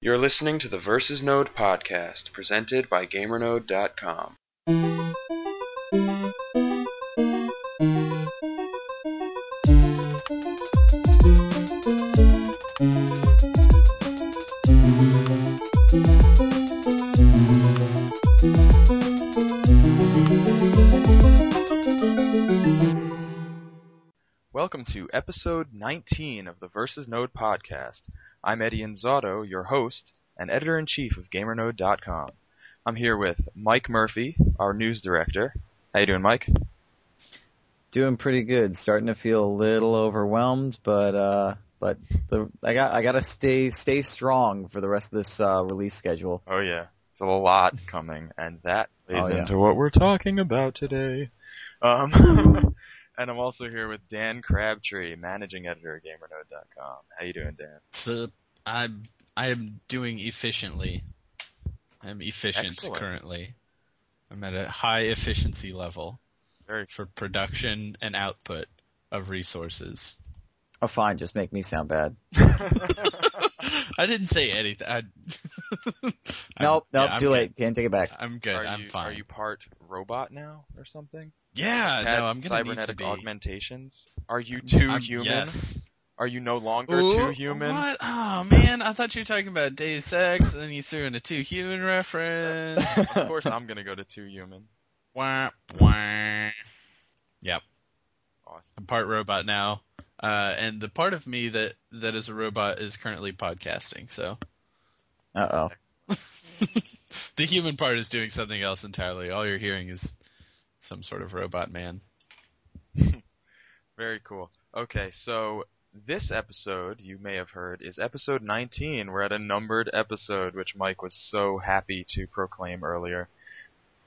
You're listening to the Versus Node podcast, presented by GamerNode.com. Welcome to episode 19 of the Versus Node podcast. I'm Eddie Inzauto, your host and editor in chief of GamerNode.com. I'm here with Mike Murphy, our news director. How you doing, Mike? Doing pretty good. Starting to feel a little overwhelmed, but uh, but the, I got I got to stay stay strong for the rest of this uh, release schedule. Oh yeah, it's a lot coming, and that plays Oh, yeah. into what we're talking about today. Um, and I'm also here with Dan Crabtree, managing editor at GamerNode.com. How you doing, Dan? So I'm I am doing efficiently. I'm efficient Excellent. currently. I'm at a high efficiency level Very for production and output of resources. Oh, fine. Just make me sound bad. I didn't say anything. I, I'm- nope, yeah, nope. Too good. late. Can't take it back. I'm good. Are I'm you, fine. Are you part robot now or something? yeah, Had no, I'm gonna need to cybernetic be. augmentations. Are you too I'm- human? Yes. Are you no longer Ooh, too human? What? Oh man, I thought you were talking about Deus Ex, and then you threw in a Too Human reference. of course, I'm gonna go to too human. wah, wah. Yep. Awesome. I'm part robot now. Uh, and the part of me that, that is a robot is currently podcasting, so. Uh oh. the human part is doing something else entirely. All you're hearing is some sort of robot man. Very cool. Okay, so this episode you may have heard is episode 19. We're at a numbered episode, which Mike was so happy to proclaim earlier.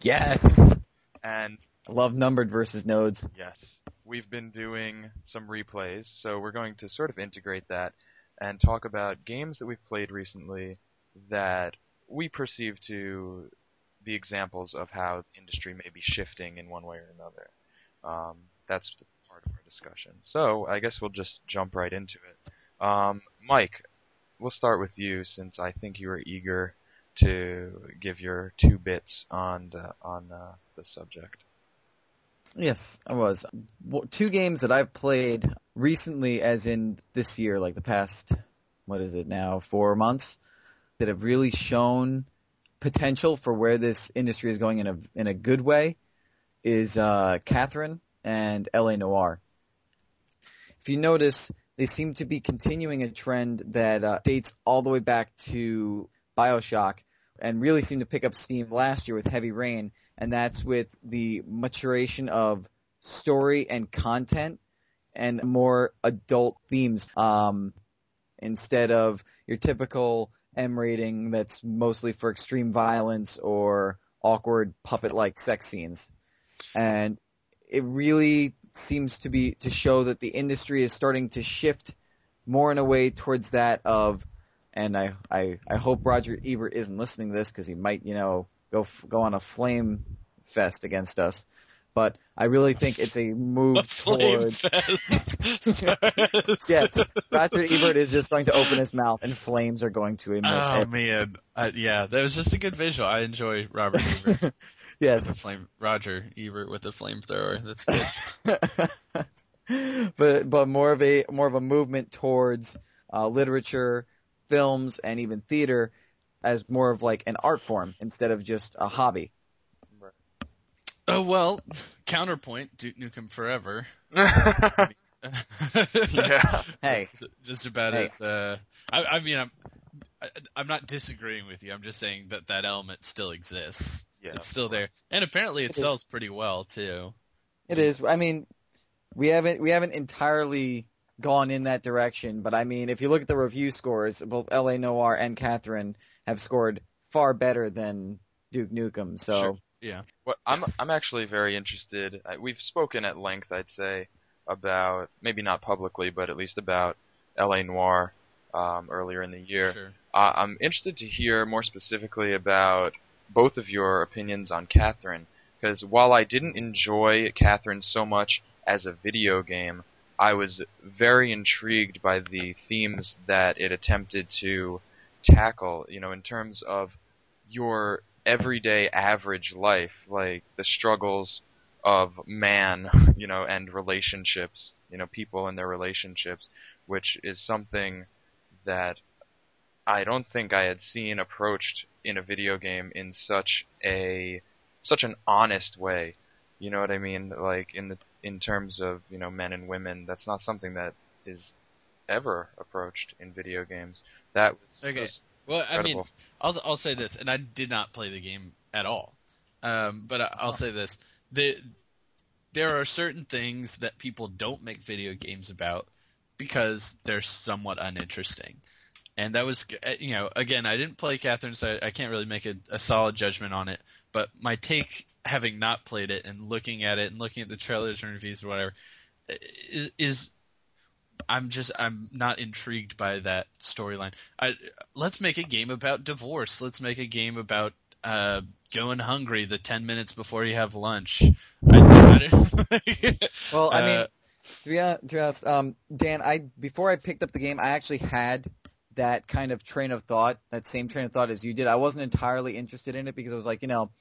Yes. And I love numbered versus nodes. yes, we've been doing some replays, so we're going to sort of integrate that and talk about games that we've played recently that we perceive to be examples of how industry may be shifting in one way or another. Um, that's part of our discussion. So I guess we'll just jump right into it. Um, Mike, we'll start with you since I think you are eager to give your two bits on the, on uh, the subject. Yes, I was. Two games that I've played recently, as in this year, like the past, what is it now, four months, that have really shown potential for where this industry is going in a in a good way, is uh, Catherine and L.A. Noire. If you notice, they seem to be continuing a trend that uh, dates all the way back to Bioshock, and really seemed to pick up steam last year with Heavy Rain and that's with the maturation of story and content and more adult themes um, instead of your typical M rating that's mostly for extreme violence or awkward puppet-like sex scenes. And it really seems to be to show that the industry is starting to shift more in a way towards that of and I, I, I hope Roger Ebert isn't listening to this because he might, you know, go f- go on a flame fest against us. But I really think it's a move A towards. fest. yes, Roger Ebert is just going to open his mouth and flames are going to emit. Oh man, I, yeah, that was just a good visual. I enjoy Robert Ebert yes, the flame. Roger Ebert with the flamethrower. That's good. but but more of a more of a movement towards uh, literature, films, and even theater as more of like an art form instead of just a hobby. Oh well, counterpoint: Duke Nukem Forever. yeah. Hey. It's just about Hey. as. Uh, I, I mean, I'm. I, I'm not disagreeing with you. I'm just saying that that element still exists. Yeah, it's still there, and apparently it, It is. sells pretty well too. It is. I mean, we haven't we haven't entirely gone in that direction, but I mean, if you look at the review scores, both L.A. Noire and Catherine have scored far better than Duke Nukem. So Sure. Yeah. Well, I'm Yes. I'm actually very interested. We've spoken at length, I'd say, about maybe not publicly, but at least about L.A. Noire um, earlier in the year. Sure. Uh, I'm interested to hear more specifically about both of your opinions on Catherine, because while I didn't enjoy Catherine so much as a video game, I was very intrigued by the themes that it attempted to tackle, you know, in terms of your everyday average life, like the struggles of man, you know, and relationships, you know, people and their relationships, which is something that I don't think I had seen approached in a video game in such a such an honest way. You know what I mean? Like in the in terms of, you know, men and women, that's not something that is ever approached in video games. That was, Okay. Well, I mean. I'll I'll say this, and I did not play the game at all. Um, but I, I'll say this: the there are certain things that people don't make video games about because they're somewhat uninteresting. And that was, uh, you know, again, I didn't play Catherine, so I, I can't really make a, a solid judgment on it. But my take, having not played it and looking at it and looking at the trailers and reviews or whatever, is I'm just I'm not intrigued by that storyline. I let's make a game about divorce. Let's make a game about uh going hungry the 10 minutes before you have lunch. I, I Well, I mean, Uh, to be honest, to be honest um, Dan, I before I picked up the game, I actually had that kind of train of thought, that same train of thought as you did. I wasn't entirely interested in it because I was like, you know,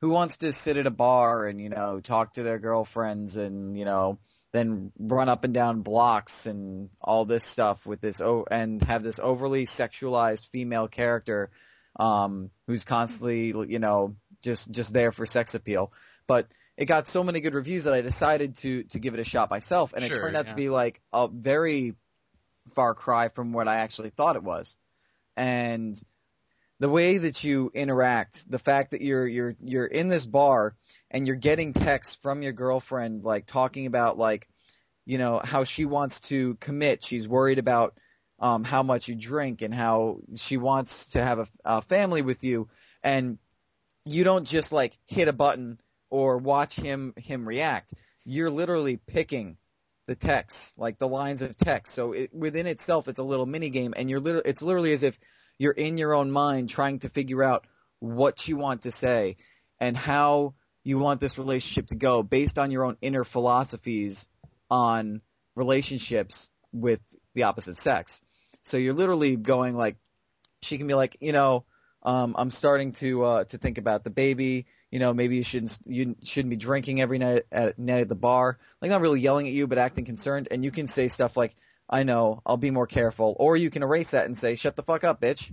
who wants to sit at a bar and you know talk to their girlfriends and you know then run up and down blocks and all this stuff with this oh and have this overly sexualized female character um who's constantly you know just just there for sex appeal but it got so many good reviews that I decided to to give it a shot myself and it turned out yeah. to be like a very far cry from what I actually thought it was and the way that you interact, the fact that you're you're you're in this bar and you're getting texts from your girlfriend like talking about like you know how she wants to commit, she's worried about um how much you drink and how she wants to have a, a family with you and you don't just like hit a button or watch him him react. You're literally picking the text, like the lines of text. So it, within itself, it's a little mini game, and you're literally, it's literally as if you're in your own mind trying to figure out what you want to say and how you want this relationship to go based on your own inner philosophies on relationships with the opposite sex. So you're literally going like, she can be like, you know, um, I'm starting to uh, to think about the baby. You know, maybe you shouldn't you shouldn't be drinking every night at night at the bar. Like not really yelling at you, but acting concerned. And you can say stuff like, "I know, I'll be more careful," or you can erase that and say, "Shut the fuck up, bitch."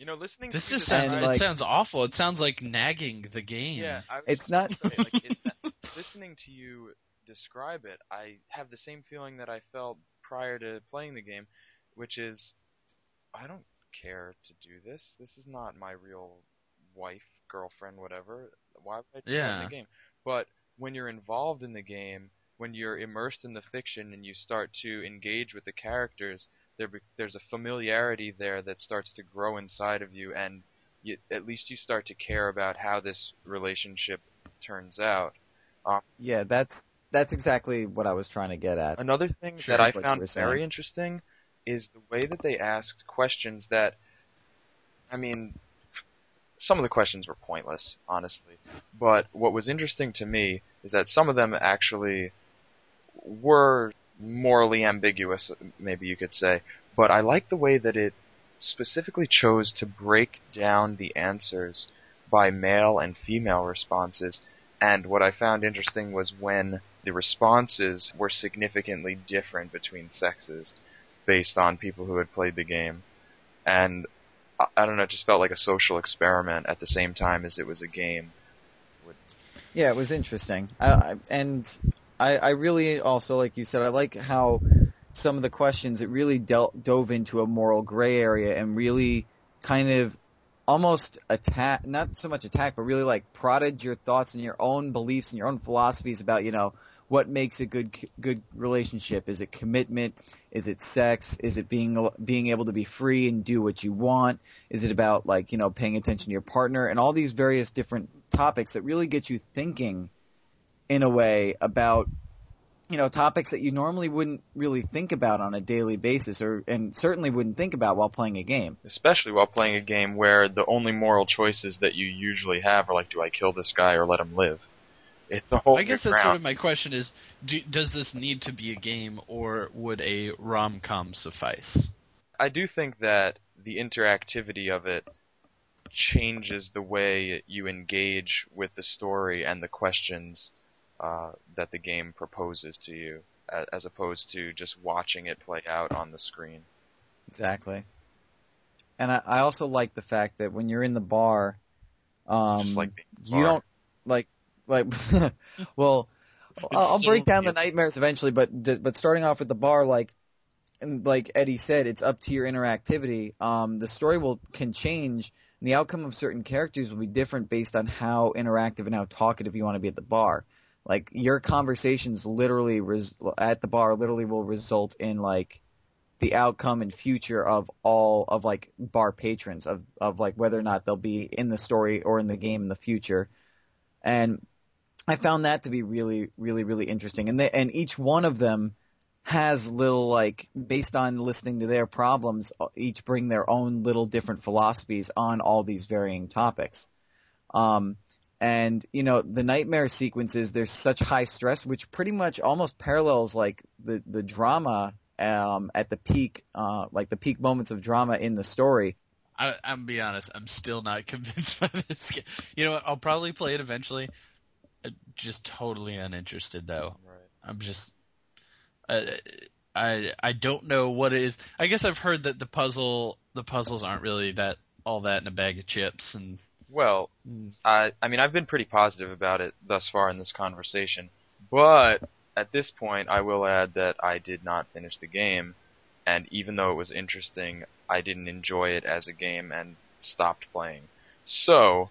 You know, listening this to you just sounds describe- like- it sounds awful. It sounds like nagging the game. Yeah, I was It's not- say, like, it, listening to you describe it, I have the same feeling that I felt prior to playing the game, which is, I don't care to do this. This is not my real wife, girlfriend, whatever. Why would I do that in Yeah. the game? But when you're involved in the game, when you're immersed in the fiction and you start to engage with the characters, there be, there's a familiarity there that starts to grow inside of you, and you, at least you start to care about how this relationship turns out. Um, yeah, that's that's exactly what I was trying to get at. Another thing Sure, that I found very interesting is the way that they asked questions that, I mean, some of the questions were pointless, honestly. But what was interesting to me is that some of them actually were morally ambiguous, maybe you could say. But I like the way that it specifically chose to break down the answers by male and female responses. And what I found interesting was when the responses were significantly different between sexes based on people who had played the game. And I, don't know, it just felt like a social experiment at the same time as it was a game. Yeah, it was interesting. I, and I, I really also, like you said, I like how some of the questions it really dealt, dove into a moral gray area and really kind of almost attack, not so much attack, but really like prodded your thoughts and your own beliefs and your own philosophies about, you know, what makes a good good relationship? Is it commitment? Is it sex? Is it being being able to be free and do what you want? Is it about like you know paying attention to your partner and all these various different topics that really get you thinking in a way about you know topics that you normally wouldn't really think about on a daily basis or and certainly wouldn't think about while playing a game. Especially while playing a game where the only moral choices that you usually have are like, do I kill this guy or let him live? It's a whole I guess new that's sort of my question: is do, does this need to be a game, or would a rom com suffice? I do think that the interactivity of it changes the way you engage with the story and the questions uh, that the game proposes to you, as opposed to just watching it play out on the screen. Exactly. And I, I also like the fact that when you're in the bar, um, like the you don't like like well I'll, I'll so break down the nightmares eventually but but starting off with the bar like and like Eddie said it's up to your interactivity um the story will can change and the outcome of certain characters will be different based on how interactive and how talkative you want to be at the bar like your conversations literally res- at the bar literally will result in like the outcome and future of all of like bar patrons of of like whether or not they'll be in the story or in the game in the future. And I found that to be really really really interesting. And they and each one of them has little like based on listening to their problems each bring their own little different philosophies on all these varying topics. Um and you know the nightmare sequences there's such high stress which pretty much almost parallels like the the drama um at the peak uh like the peak moments of drama in the story I, I'm gonna be honest. I'm still not convinced by this game. You know what? I'll probably play it eventually. Uh, Just totally uninterested though. Right. I'm just. Uh, I I don't know what it is. I guess I've heard that the puzzle the puzzles aren't really that all that in a bag of chips and. Well, Mm. I I mean I've been pretty positive about it thus far in this conversation, but at this point I will add that I did not finish the game, and even though it was interesting, I didn't enjoy it as a game and stopped playing. So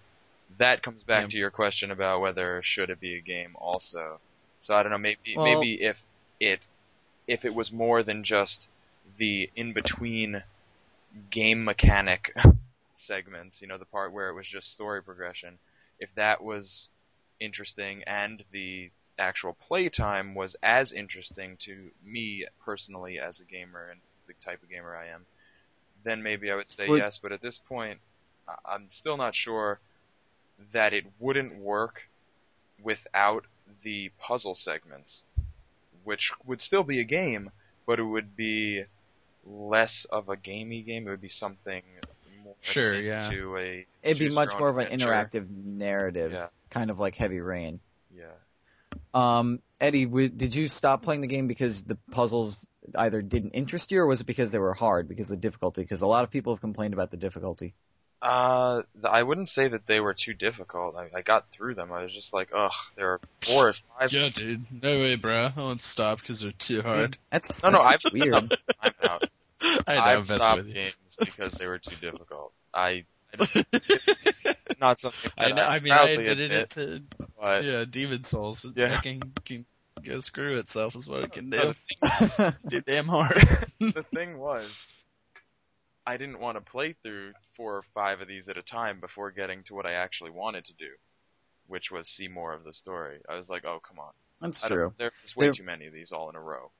that comes back Yeah. to your question about whether should it be a game also. So I don't know maybe Well- maybe if it if it was more than just the in between game mechanic segments, you know, the part where it was just story progression, if that was interesting and the actual playtime was as interesting to me personally as a gamer and the type of gamer I am, then maybe I would say Would- yes. But at this point, I'm still not sure that it wouldn't work without the puzzle segments, which would still be a game, but it would be less of a gamey game. It would be something Sure, akin yeah. a it'd be much more of an adventure. interactive narrative Yeah. kind of like heavy rain Yeah. um Eddie w- did you stop playing the game because the puzzles either didn't interest you or was it because they were hard because of the difficulty because a lot of people have complained about the difficulty Uh, I wouldn't say that they were too difficult. I, I got through them. I was just like, ugh, there are four or five. Yeah, dude. No way, bro. I won't stop because they're too hard. that's No, no, I've weird I'm out. I know, I've I'm stopped with you. games because they were too difficult. I, I not something that I know. I mean, I proudly admitted admit, it to but yeah, Demon Souls. Yeah. Can, can go screw itself is what it can No, do. the Too damn hard. the thing was, I didn't want to play through four or five of these at a time before getting to what I actually wanted to do, which was see more of the story. I was like, oh come on, that's true There's way There- too many of these all in a row.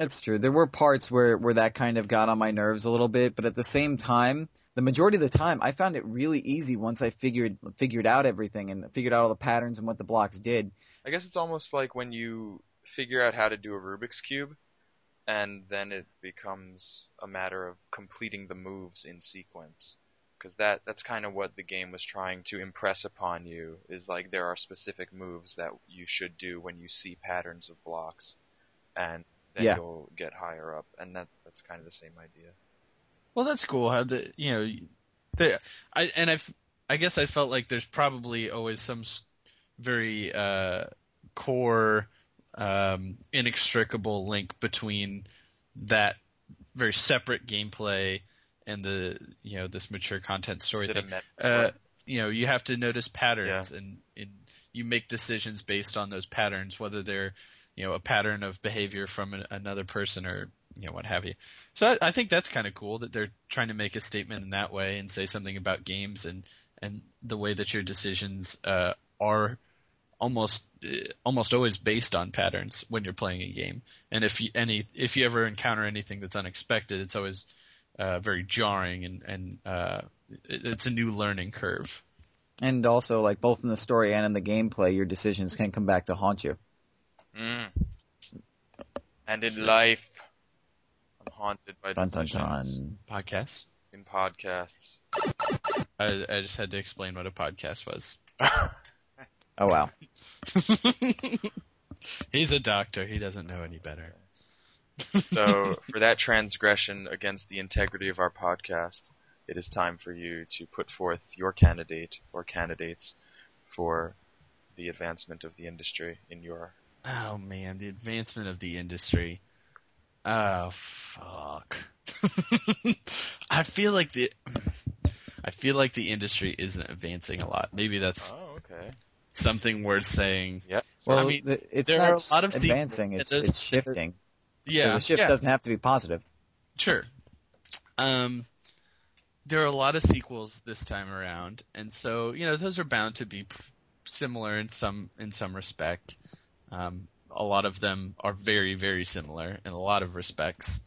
That's true. There were parts where where that kind of got on my nerves a little bit, but at the same time, the majority of the time, I found it really easy once I figured figured out everything and figured out all the patterns and what the blocks did. I guess it's almost like when you figure out how to do a Rubik's cube, and then it becomes a matter of completing the moves in sequence. Because that that's kind of what the game was trying to impress upon you is like there are specific moves that you should do when you see patterns of blocks, and then Yeah. you'll get higher up, and that that's kind of the same idea. Well, that's cool. How the you know, the I and I I guess I felt like there's probably always some very uh, core, um, inextricable link between that very separate gameplay and the you know this mature content story Is it thing. a met- Uh, you know, you have to notice patterns and, and you make decisions based on those patterns, whether they're, you know, a pattern of behavior from an, another person or, you know, what have you. So I, I think that's kind of cool that they're trying to make a statement in that way and say something about games and, and the way that your decisions, uh, are almost, uh, almost always based on patterns when you're playing a game. And if you, any, if you ever encounter anything that's unexpected, it's always, uh, very jarring and, and, uh, it, it's a new learning curve. And also, like both in the story and in the gameplay, your decisions can come back to haunt you. Mm. And in So- life, I'm haunted by Dun dun dun. Podcasts. in podcasts. I, I just had to explain what a podcast was. Oh wow. He's a doctor. He doesn't know any better. So, for that transgression against the integrity of our podcast, it is time for you to put forth your candidate or candidates for the advancement of the industry in your. Oh man, the advancement of the industry. Oh fuck. I feel like the I feel like the industry isn't advancing a lot. Maybe that's Oh, okay. something worth saying. Well, I mean, the, it's there not are a lot of advancing. sequels It's it's does- shifting. so Yeah, the shift yeah. doesn't have to be positive. Sure. Um, there are a lot of sequels this time around, and so you know those are bound to be p- similar in some in some respect. Um, a lot of them are very very similar in a lot of respects.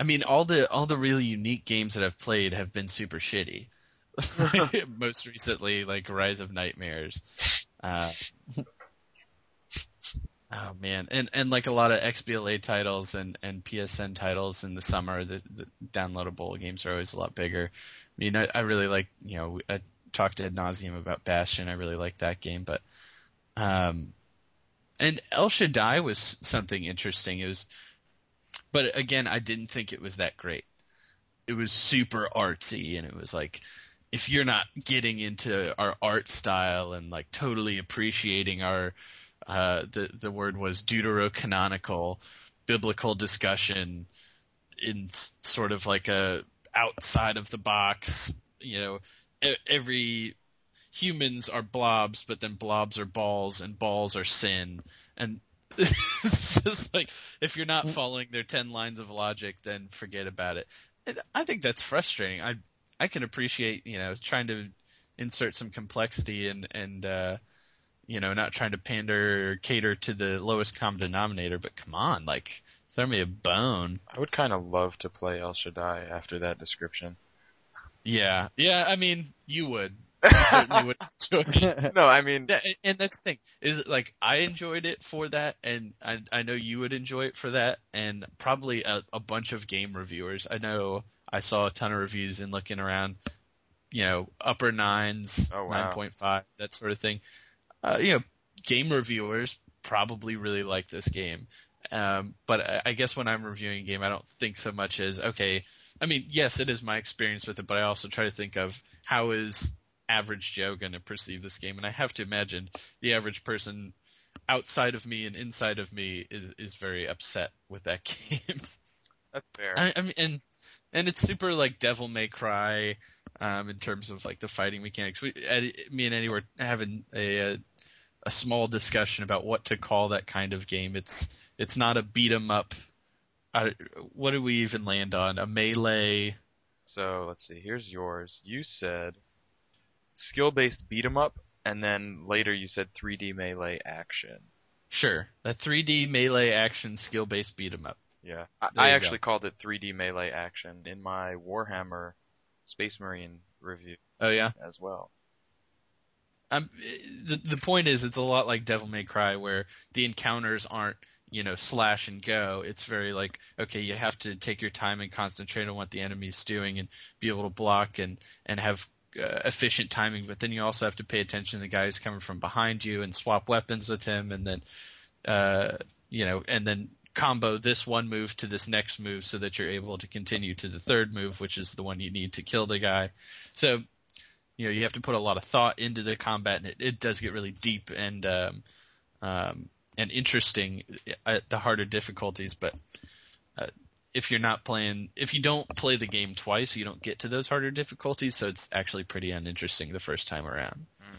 I mean, all the all the really unique games that I've played have been super shitty. Most recently, like Rise of Nightmares. Uh, Oh man, and and like a lot of XBLA titles and and PSN titles in the summer, the, the downloadable games are always a lot bigger. I mean, I, I really like you know I talked to ad nauseum about Bastion. I really like that game, but um, and El Shaddai was something interesting. It was, but again, I didn't think it was that great. It was super artsy, and it was like if you're not getting into our art style and like totally appreciating our uh, the the word was deuterocanonical biblical discussion in sort of like a outside of the box you know every humans are blobs but then blobs are balls and balls are sin and it's just like if you're not following their 10 lines of logic then forget about it and i think that's frustrating i i can appreciate you know trying to insert some complexity and and uh you know, not trying to pander or cater to the lowest common denominator, but come on, like, throw me a bone. I would kind of love to play El Shaddai after that description. Yeah, yeah, I mean, you would. Certainly would enjoy it. No, I mean, Yeah, and- that's the thing is it like I enjoyed it for that, and I I know you would enjoy it for that, and probably a, a bunch of game reviewers. I know I saw a ton of reviews and looking around, you know, upper nines, Oh, wow. nine point five, that sort of thing. Uh, you know, game reviewers probably really like this game. Um, but I, I guess when I'm reviewing a game, I don't think so much as okay. I mean, yes, it is my experience with it, but I also try to think of how is average Joe going to perceive this game, and I have to imagine the average person outside of me and inside of me is is very upset with that game. that's fair. I, I mean, and and it's super like Devil May Cry, um, in terms of like the fighting mechanics. We, Eddie, me and Eddie were having a, a a small discussion about what to call that kind of game. It's it's not a beat 'em up. I, what do we even land on? A melee? So let's see. Here's yours. You said skill-based beat 'em up, and then later you said 3D melee action. Sure, a 3D melee action skill based beat 'em up. Yeah, I, I actually called it 3D melee action in my Warhammer Space Marine review Oh yeah. as well. Um, the the point is, it's a lot like Devil May Cry, where the encounters aren't you know slash and go. It's very like okay, you have to take your time and concentrate on what the enemy's doing and be able to block and and have uh, efficient timing. But then you also have to pay attention to the guy who's coming from behind you and swap weapons with him, and then uh you know and then combo this one move to this next move so that you're able to continue to the third move, which is the one you need to kill the guy. So you know you have to put a lot of thought into the combat and it, it does get really deep and um, um, and interesting at the harder difficulties but uh, if you're not playing if you don't play the game twice you don't get to those harder difficulties so it's actually pretty uninteresting the first time around. Mm.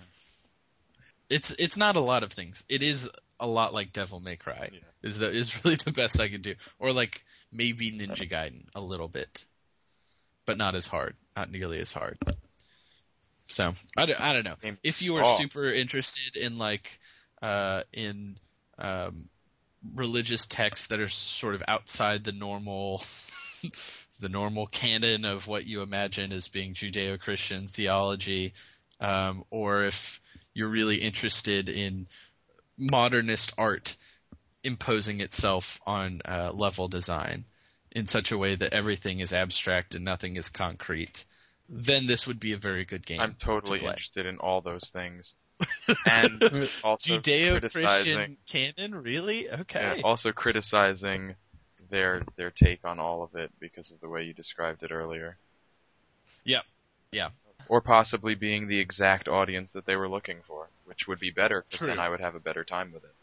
it's it's not a lot of things. It is a lot like Devil May Cry Yeah. is the is really the best I could do. Or like maybe Ninja Gaiden a little bit but not as hard not nearly as hard. So I don't, I don't know. If you are super interested in like uh in um religious texts that are sort of outside the normal the normal canon of what you imagine as being Judeo-Christian theology um or if you're really interested in modernist art imposing itself on uh, level design in such a way that everything is abstract and nothing is concrete, then this would be a very good game. I'm totally to interested in all those things. And also Judeo-Christian canon, really? Okay. yeah, also criticizing their their take on all of it because of the way you described it earlier. Yep. Yeah. Or possibly being the exact audience that they were looking for, which would be better because then I would have a better time with it.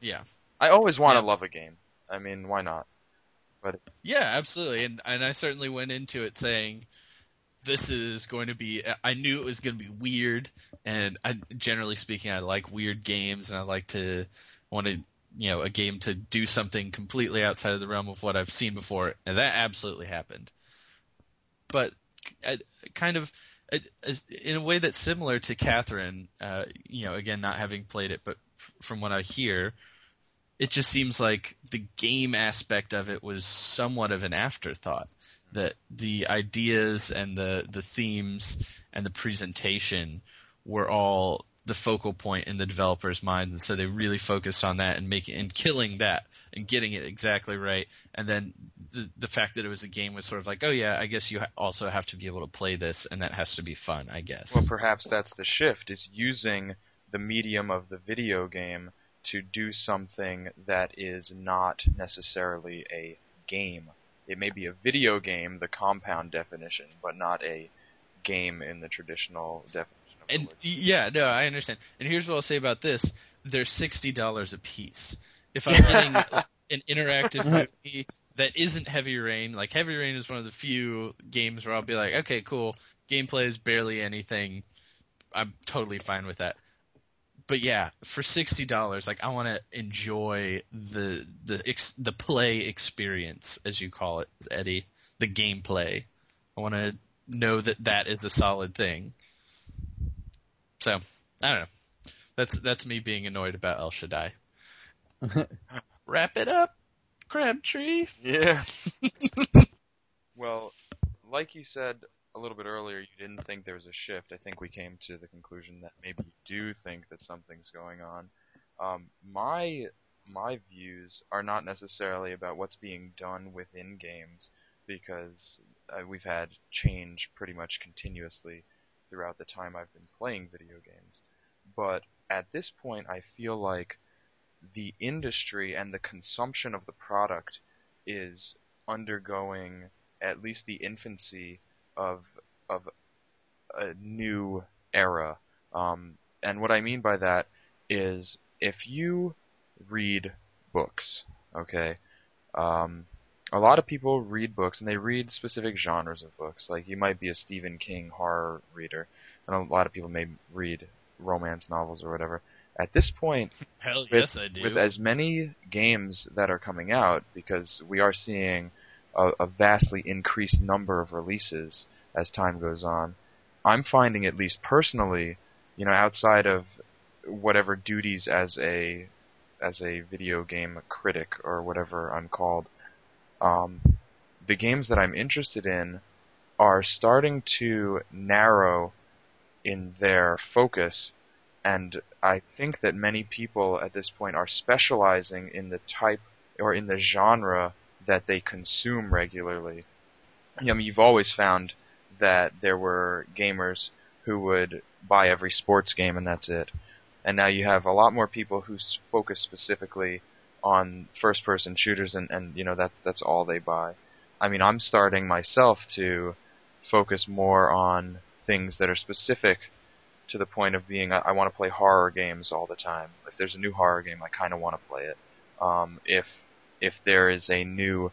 Yeah. I always want to Yeah. love a game. I mean, why not? But Yeah, absolutely. And and I certainly went into it saying this is going to be I knew it was going to be weird and I generally speaking I like weird games and I like to want to you know a game to do something completely outside of the realm of what I've seen before and that absolutely happened. But I, kind of in a way that's similar to Catherine, uh, you know, again not having played it, but f- from what I hear, it just seems like the game aspect of it was somewhat of an afterthought. That the ideas and the the themes and the presentation were all the focal point in the developer's minds, and so they really focused on that and making and killing that and getting it exactly right. And then the the fact that it was a game was sort of like, oh yeah, I guess you also have to be able to play this, and that has to be fun, I guess. well, perhaps that's the shift: is using the medium of the video game to do something that is not necessarily a game. It may be a video game, the compound definition, but not a game in the traditional definition. Of And yeah, no, I understand. And here's what I'll say about this: they're sixty dollars a piece. If I'm getting an interactive movie that isn't Heavy Rain, like Heavy Rain is one of the few games where I'll be like, okay, cool, gameplay is barely anything. I'm totally fine with that. But yeah, for sixty dollars, like I want to enjoy the the ex, the play experience, as you call it, Eddie, the gameplay. I want to know that that is a solid thing. So I don't know. That's that's me being annoyed about El Shaddai. Wrap it up, Crabtree. Yeah. well, like you said a little bit earlier, you didn't think there was a shift. I think we came to the conclusion that maybe you do think that something's going on. Um, my my views are not necessarily about what's being done within games because uh, we've had change pretty much continuously throughout the time I've been playing video games. But at this point, I feel like the industry and the consumption of the product is undergoing at least the infancy of of a new era. Um, and what I mean by that is if you read books, okay, um, a lot of people read books and they read specific genres of books. Like you might be a Stephen King horror reader, and a lot of people may read romance novels or whatever. At this point, Hell with, yes, I do. with as many games that are coming out, because we are seeing a, a vastly increased number of releases as time goes on, I'm finding, at least personally, you know, outside of whatever duties as a as a video game critic or whatever I'm called, um, the games that I'm interested in are starting to narrow in their focus and I think that many people at this point are specializing in the type or in the genre that they consume regularly. I mean, you've always found that there were gamers who would buy every sports game and that's it. And now you have a lot more people who focus specifically on first-person shooters and, and you know that's that's all they buy. I mean, I'm starting myself to focus more on things that are specific to the point of being I, I want to play horror games all the time. If there's a new horror game, I kind of want to play it. Um, if if there is a new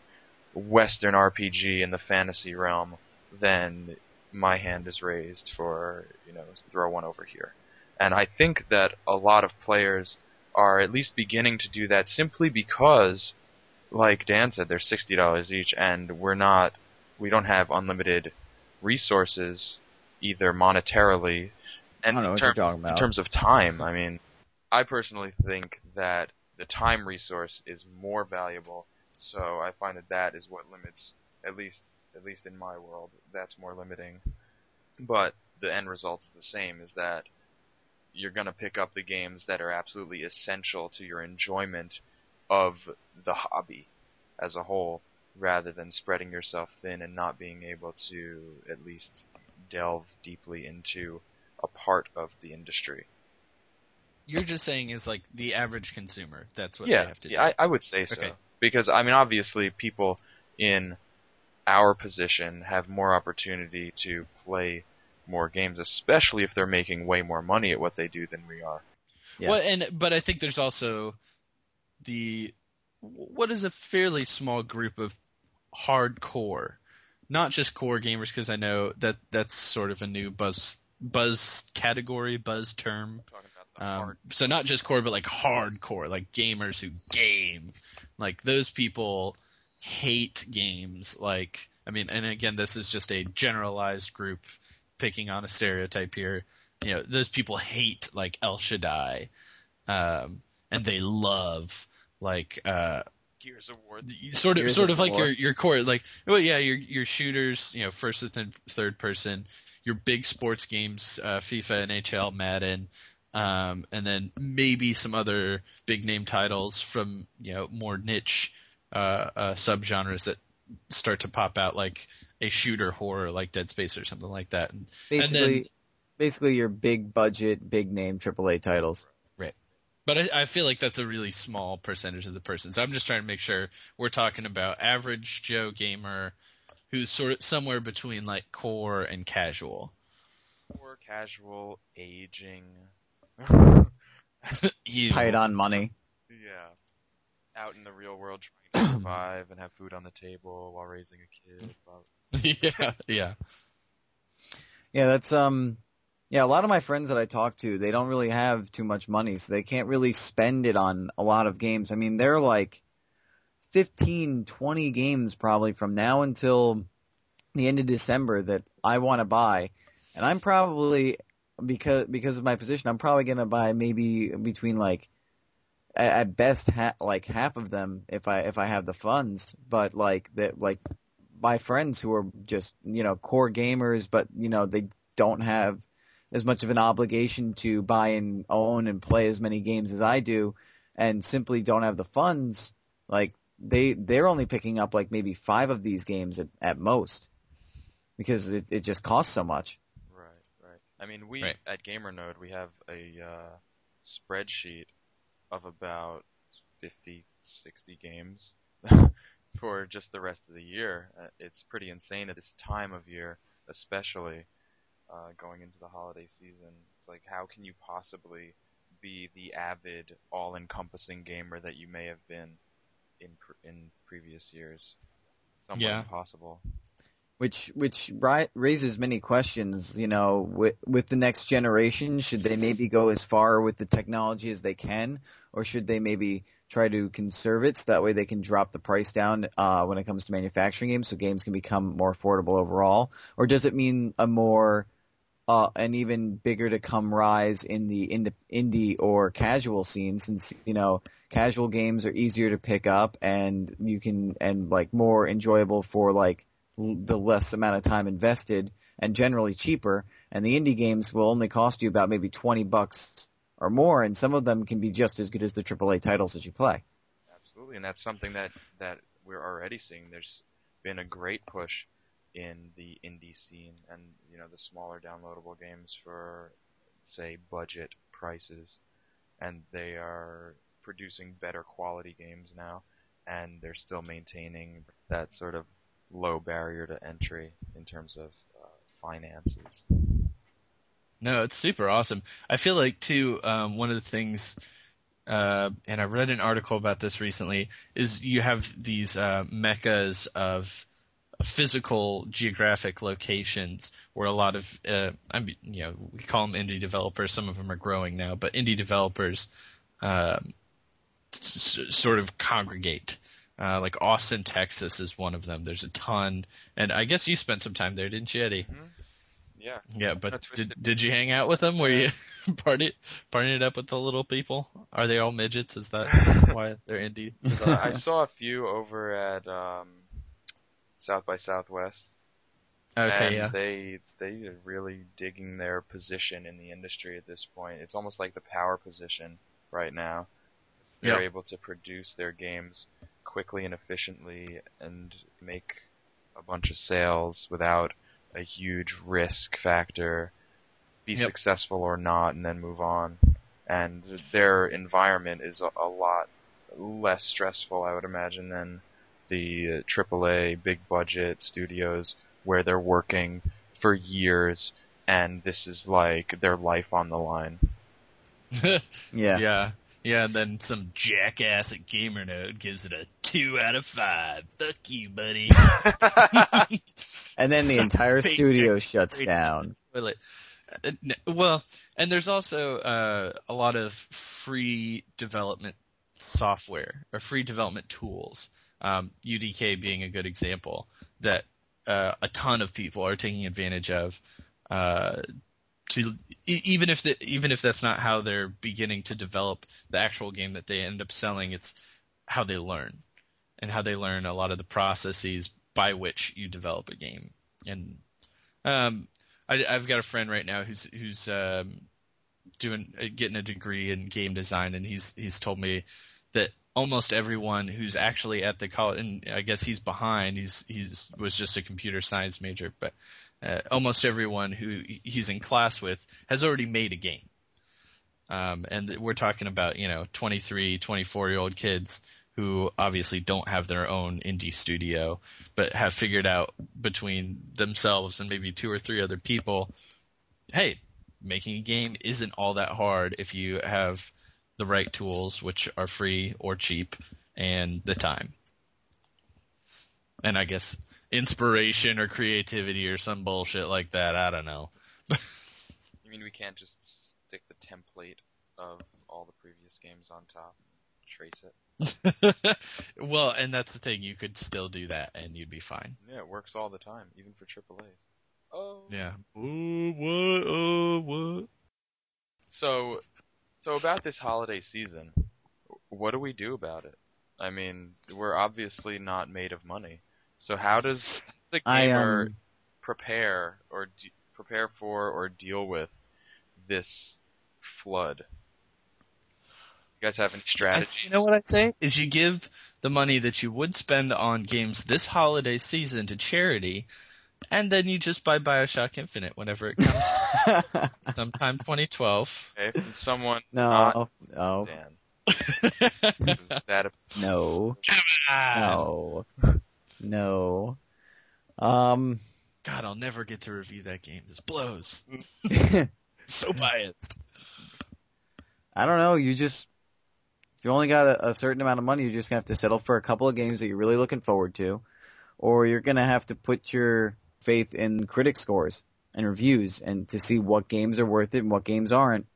Western RPG in the fantasy realm, then my hand is raised for you know throw one over here. And I think that a lot of players are at least beginning to do that simply because, like Dan said, they're sixty dollars each, and we're not we don't have unlimited resources either monetarily and I don't know in, what you're terms, talking in terms of time. I mean, I personally think that the time resource is more valuable. So I find that that is what limits, at least at least in my world, that's more limiting. But the end result is the same: is that you're gonna pick up the games that are absolutely essential to your enjoyment of the hobby as a whole. rather than spreading yourself thin and not being able to at least delve deeply into a part of the industry. You're just saying is like the average consumer. That's what yeah, they have to do. yeah, I, I would say so. Okay. Because I mean, obviously, people in our position have more opportunity to play more games, especially if they're making way more money at what they do than we are. Yes. Well, and but I think there's also the what is a fairly small group of hardcore, not just core gamers, because I know that that's sort of a new buzz buzz category, buzz term. Talking about the Um, so not just core, but like hardcore, like gamers who game. Like those people hate games. Like I mean, and again, this is just a generalized group picking on a stereotype here. You know, those people hate like El Shaddai, um, and they love like uh, Gears of War. sort of Gears sort of of like War. your your core like well yeah your your shooters you know first and third person your big sports games uh, FIFA NHL Madden um, and then maybe some other big name titles from you know more niche uh, uh, subgenres that start to pop out like a shooter horror like Dead Space or something like that and, basically, and then, basically your big budget, big name AAA titles. Right, but I, I feel like that's a really small percentage of the person. So I'm just trying to make sure we're talking about average Joe gamer who's sort of somewhere between like core and casual. Or casual aging. You- Tight on money. yeah. Out in the real world trying to survive and have food on the table while raising a kid. Yeah, yeah. Yeah, that's um yeah, a lot of my friends that I talk to, they don't really have too much money, so they can't really spend it on a lot of games. I mean, they're like 15, 20 games probably from now until the end of December that I want to buy. And I'm probably because because of my position, I'm probably to buy maybe between like at best ha- like half of them if I if I have the funds, but like that like my friends who are just you know core gamers, but you know they don't have as much of an obligation to buy and own and play as many games as I do, and simply don't have the funds. Like they they're only picking up like maybe five of these games at, at most because it, it just costs so much. I mean, we Right. at GamerNode we have a uh, spreadsheet of about 50, 60 games for just the rest of the year. Uh, it's pretty insane at this time of year, especially uh, going into the holiday season. It's like, how can you possibly be the avid, all-encompassing gamer that you may have been in pr- in previous years? Somewhat Yeah. impossible. Which which raises many questions. You know, with with the next generation, should they maybe go as far with the technology as they can, or should they maybe try to conserve it so that way they can drop the price down uh, when it comes to manufacturing games, so games can become more affordable overall? Or does it mean a more uh, an even bigger to come rise in the indie, indie or casual scene since you know casual games are easier to pick up and you can and like more enjoyable for like the less amount of time invested and generally cheaper and the indie games will only cost you about maybe 20 bucks or more and some of them can be just as good as the AAA titles that you play. Absolutely, and that's something that that we're already seeing. There's been a great push in the indie scene, and you know the smaller downloadable games for say budget prices, and they are producing better quality games now, and they're still maintaining that sort of low barrier to entry in terms of uh, finances. No, it's super awesome. I feel like too, um, one of the things, uh, and I read an article about this recently, is you have these uh, meccas of physical geographic locations where a lot of, uh, I'm, you know, we call them indie developers. Some of them are growing now, but indie developers um, s- sort of congregate. Uh, like Austin, Texas is one of them. There's a ton, and I guess you spent some time there, didn't you, Eddie? Yeah, Yeah, but did did you hang out with them? Were you party partying it up with the little people? Are they all midgets? Is that why they're indie? So I saw a few over at um, South by Southwest. Okay, and yeah. they they are really digging their position in the industry at this point. It's almost like the power position right now. They're Yep. able to produce their games quickly and efficiently and make a bunch of sales without a huge risk factor, be Yep. successful or not, and then move on. And their environment is a, a lot less stressful, I would imagine, than the uh, AAA big budget studios where they're working for years and this is like their life on the line. Yeah. yeah. Yeah, and then some jackass at GamerNode gives it a two out of five. Fuck you, buddy. And then the Some entire studio shuts down. Toilet. Uh, Well, and there's also uh, a lot of free development software or free development tools. Um, UDK being a good example that uh, a ton of people are taking advantage of. Uh, to even if the, even if that's not how they're beginning to develop the actual game that they end up selling, it's how they learn and how they learn a lot of the processes by which you develop a game. And um, I, I've got a friend right now who's who's um, doing uh, getting a degree in game design, and he's he's told me that almost everyone who's actually at the college, and I guess he's behind. He's he's was just a computer science major, but uh, almost everyone who he's in class with has already made a game. Um, and we're talking about you know 23, 24 year old kids who obviously don't have their own indie studio, but have figured out between themselves and maybe two or three other people, hey, making a game isn't all that hard if you have the right tools, which are free or cheap, and the time. And I guess inspiration or creativity or some bullshit like that. I don't know. You mean we can't just stick the template of all the previous games on top and trace it? well, and that's the thing. You could still do that, and you'd be fine. Yeah, it works all the time, even for AAA's. Oh. Yeah. Oh, what? Oh, what? So, so about this holiday season, what do we do about it? I mean, we're obviously not made of money. So how does the I gamer um prepare or de- prepare for or deal with this flood? You guys have any strategies? You know what I'd say? Is you give the money that you would spend on games this holiday season to charity, and then you just buy Bioshock Infinite whenever it comes sometime 2012. Okay, from someone no, no, Dan. that a- no, God. no, no. Um, God, I'll never get to review that game. This blows. So biased. I don't know. You just if you only got a, a certain amount of money, you're just gonna have to settle for a couple of games that you're really looking forward to, or you're gonna have to put your faith in critic scores and reviews and to see what games are worth it and what games aren't.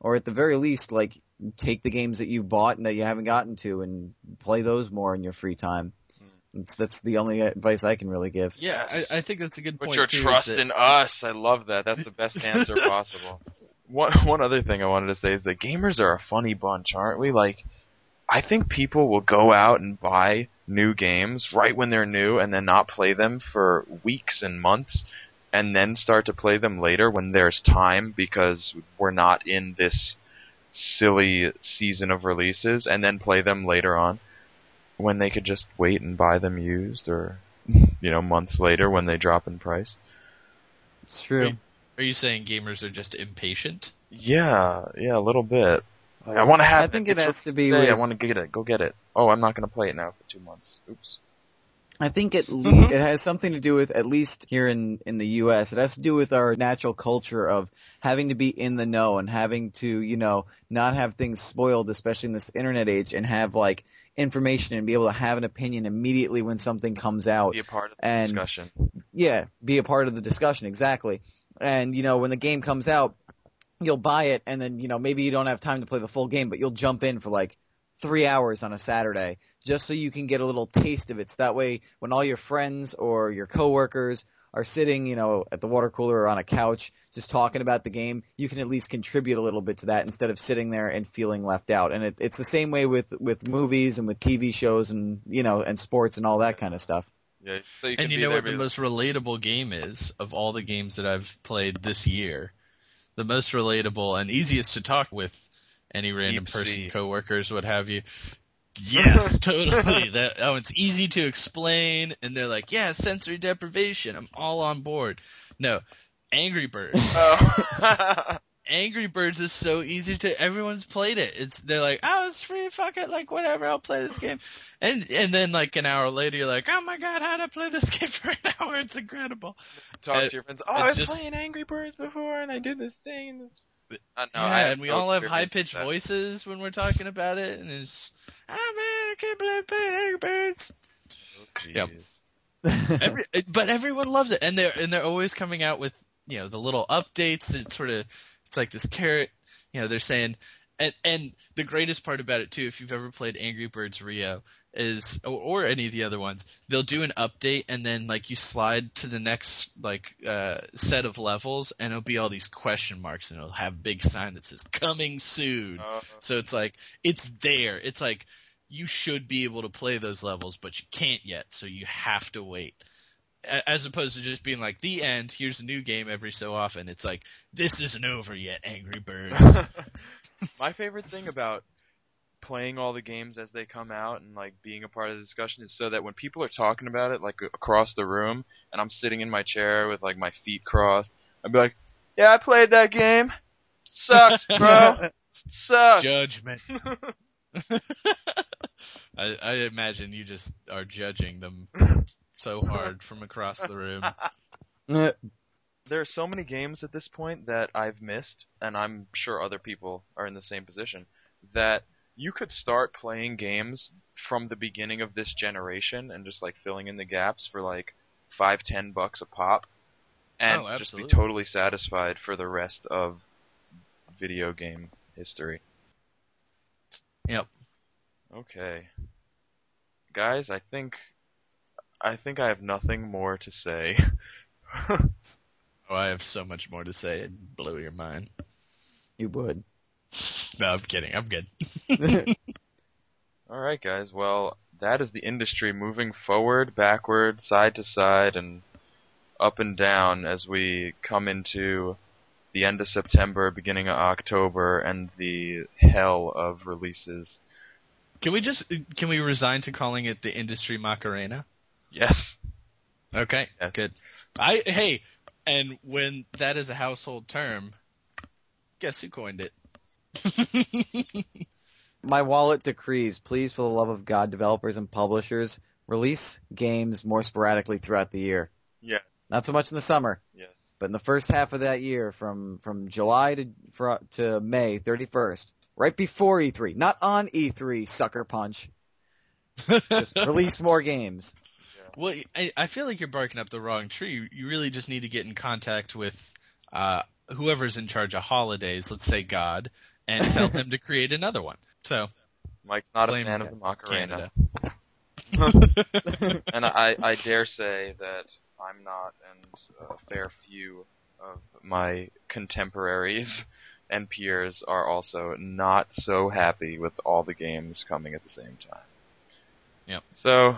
Or at the very least, like take the games that you bought and that you haven't gotten to and play those more in your free time. It's, that's the only advice I can really give. Yeah, I, I think that's a good Put point. your too, trust that- in us. I love that. That's the best answer possible. One one other thing I wanted to say is that gamers are a funny bunch, aren't we? Like, I think people will go out and buy new games right when they're new and then not play them for weeks and months and then start to play them later when there's time because we're not in this silly season of releases and then play them later on when they could just wait and buy them used or you know months later when they drop in price. It's true. Are you saying gamers are just impatient? Yeah, yeah, a little bit. Like, I want to have. I think it it's has to be today, I want to get it. Go get it. Oh, I'm not going to play it now for two months. Oops. I think it le- it has something to do with at least here in in the U.S. It has to do with our natural culture of having to be in the know and having to you know not have things spoiled, especially in this internet age, and have like information and be able to have an opinion immediately when something comes out. Be a part of the And- discussion. Yeah, be a part of the discussion exactly. And you know when the game comes out, you'll buy it, and then you know maybe you don't have time to play the full game, but you'll jump in for like three hours on a Saturday just so you can get a little taste of it. So that way, when all your friends or your coworkers are sitting, you know, at the water cooler or on a couch just talking about the game, you can at least contribute a little bit to that instead of sitting there and feeling left out. And it, it's the same way with with movies and with TV shows and you know and sports and all that kind of stuff. Yeah, so you can and you know there what the be- most relatable game is of all the games that I've played this year? The most relatable and easiest to talk with any random Deep person, Sea. coworkers, what have you. Yes, totally. That oh, it's easy to explain, and they're like, yeah, sensory deprivation. I'm all on board. No, Angry Birds. Oh. Angry Birds is so easy to. Everyone's played it. It's they're like, oh, it's free. Fuck it. Like whatever. I'll play this game. And and then like an hour later, you're like, oh my god, how to play this game for an hour? It's incredible. Talk Uh, to your friends. Oh, I was just- playing Angry Birds before, and I did this thing. I know. yeah, I and we no all have high pitched voices when we're talking about it, and it's, oh man, I can't believe I played Angry Birds. Oh, Yep. Every, but everyone loves it, and they're and they're always coming out with you know the little updates. It's sort of it's like this carrot. You know, they're saying, and and the greatest part about it too, if you've ever played Angry Birds Rio, is or, or any of the other ones, they'll do an update, and then like you slide to the next like uh set of levels, and it'll be all these question marks, and it'll have a big sign that says "Coming soon." Uh, So it's like it's there. It's like you should be able to play those levels, but you can't yet, so you have to wait. As opposed to just being like the end. Here's a new game every so often. It's like this isn't over yet, Angry Birds. My favorite thing about playing all the games as they come out and like being a part of the discussion is so that when people are talking about it like across the room and I'm sitting in my chair with like my feet crossed, I'd be like, "Yeah, I played that game. Sucks, bro. Sucks." Judgment. I, I imagine you just are judging them so hard from across the room. there are so many games at this point that I've missed, and I'm sure other people are in the same position, that you could start playing games from the beginning of this generation and just like filling in the gaps for like five, ten bucks a pop, and Oh, just be totally satisfied for the rest of video game history. Yep. Okay. Guys, I think I think I have nothing more to say. Oh, I have so much more to say. It'd blow your mind. you would. No, I'm kidding. I'm good. All right, guys. Well, that is the industry moving forward, backward, side to side, and up and down as we come into the end of September, beginning of October, and the hell of releases. Can we just can we resign to calling it the industry Macarena? Yes. Okay, Yes. good. I hey, and when that is a household term, guess who coined it? My wallet decrees, please, for the love of God, developers and publishers, release games more sporadically throughout the year. Yeah. Not so much in the summer, Yes. but in the first half of that year, from from July to fr- to May 31st, right before E3, not on E3, sucker punch. Just release more games. Well, I, I feel like you're barking up the wrong tree. You, you really just need to get in contact with uh, whoever's in charge of holidays. Let's say God, and tell them to create another one. So Mike's not a Blame fan of the Macarena. Canada. and I, I dare say that I'm not, and a fair few of my contemporaries and peers are also not so happy with all the games coming at the same time. Yep. So,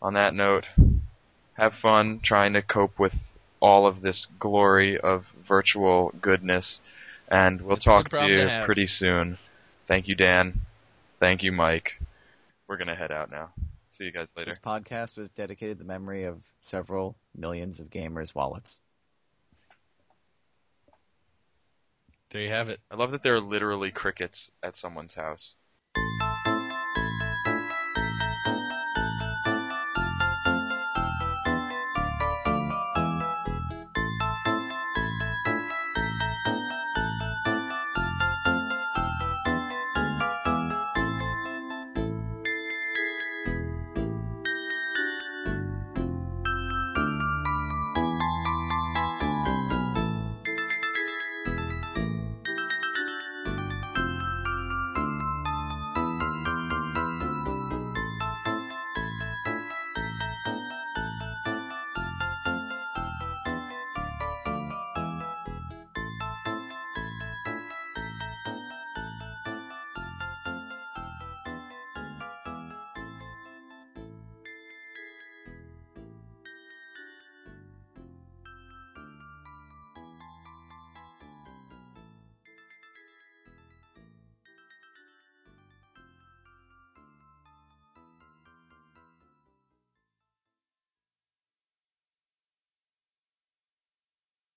on that note, have fun trying to cope with all of this glory of virtual goodness, and we'll It's talk to you to pretty soon. Thank you, Dan. Thank you, Mike. We're gonna head out now. See you guys later. This podcast was dedicated to the memory of several millions of gamers' wallets. there you have it. I love that there are literally crickets at someone's house.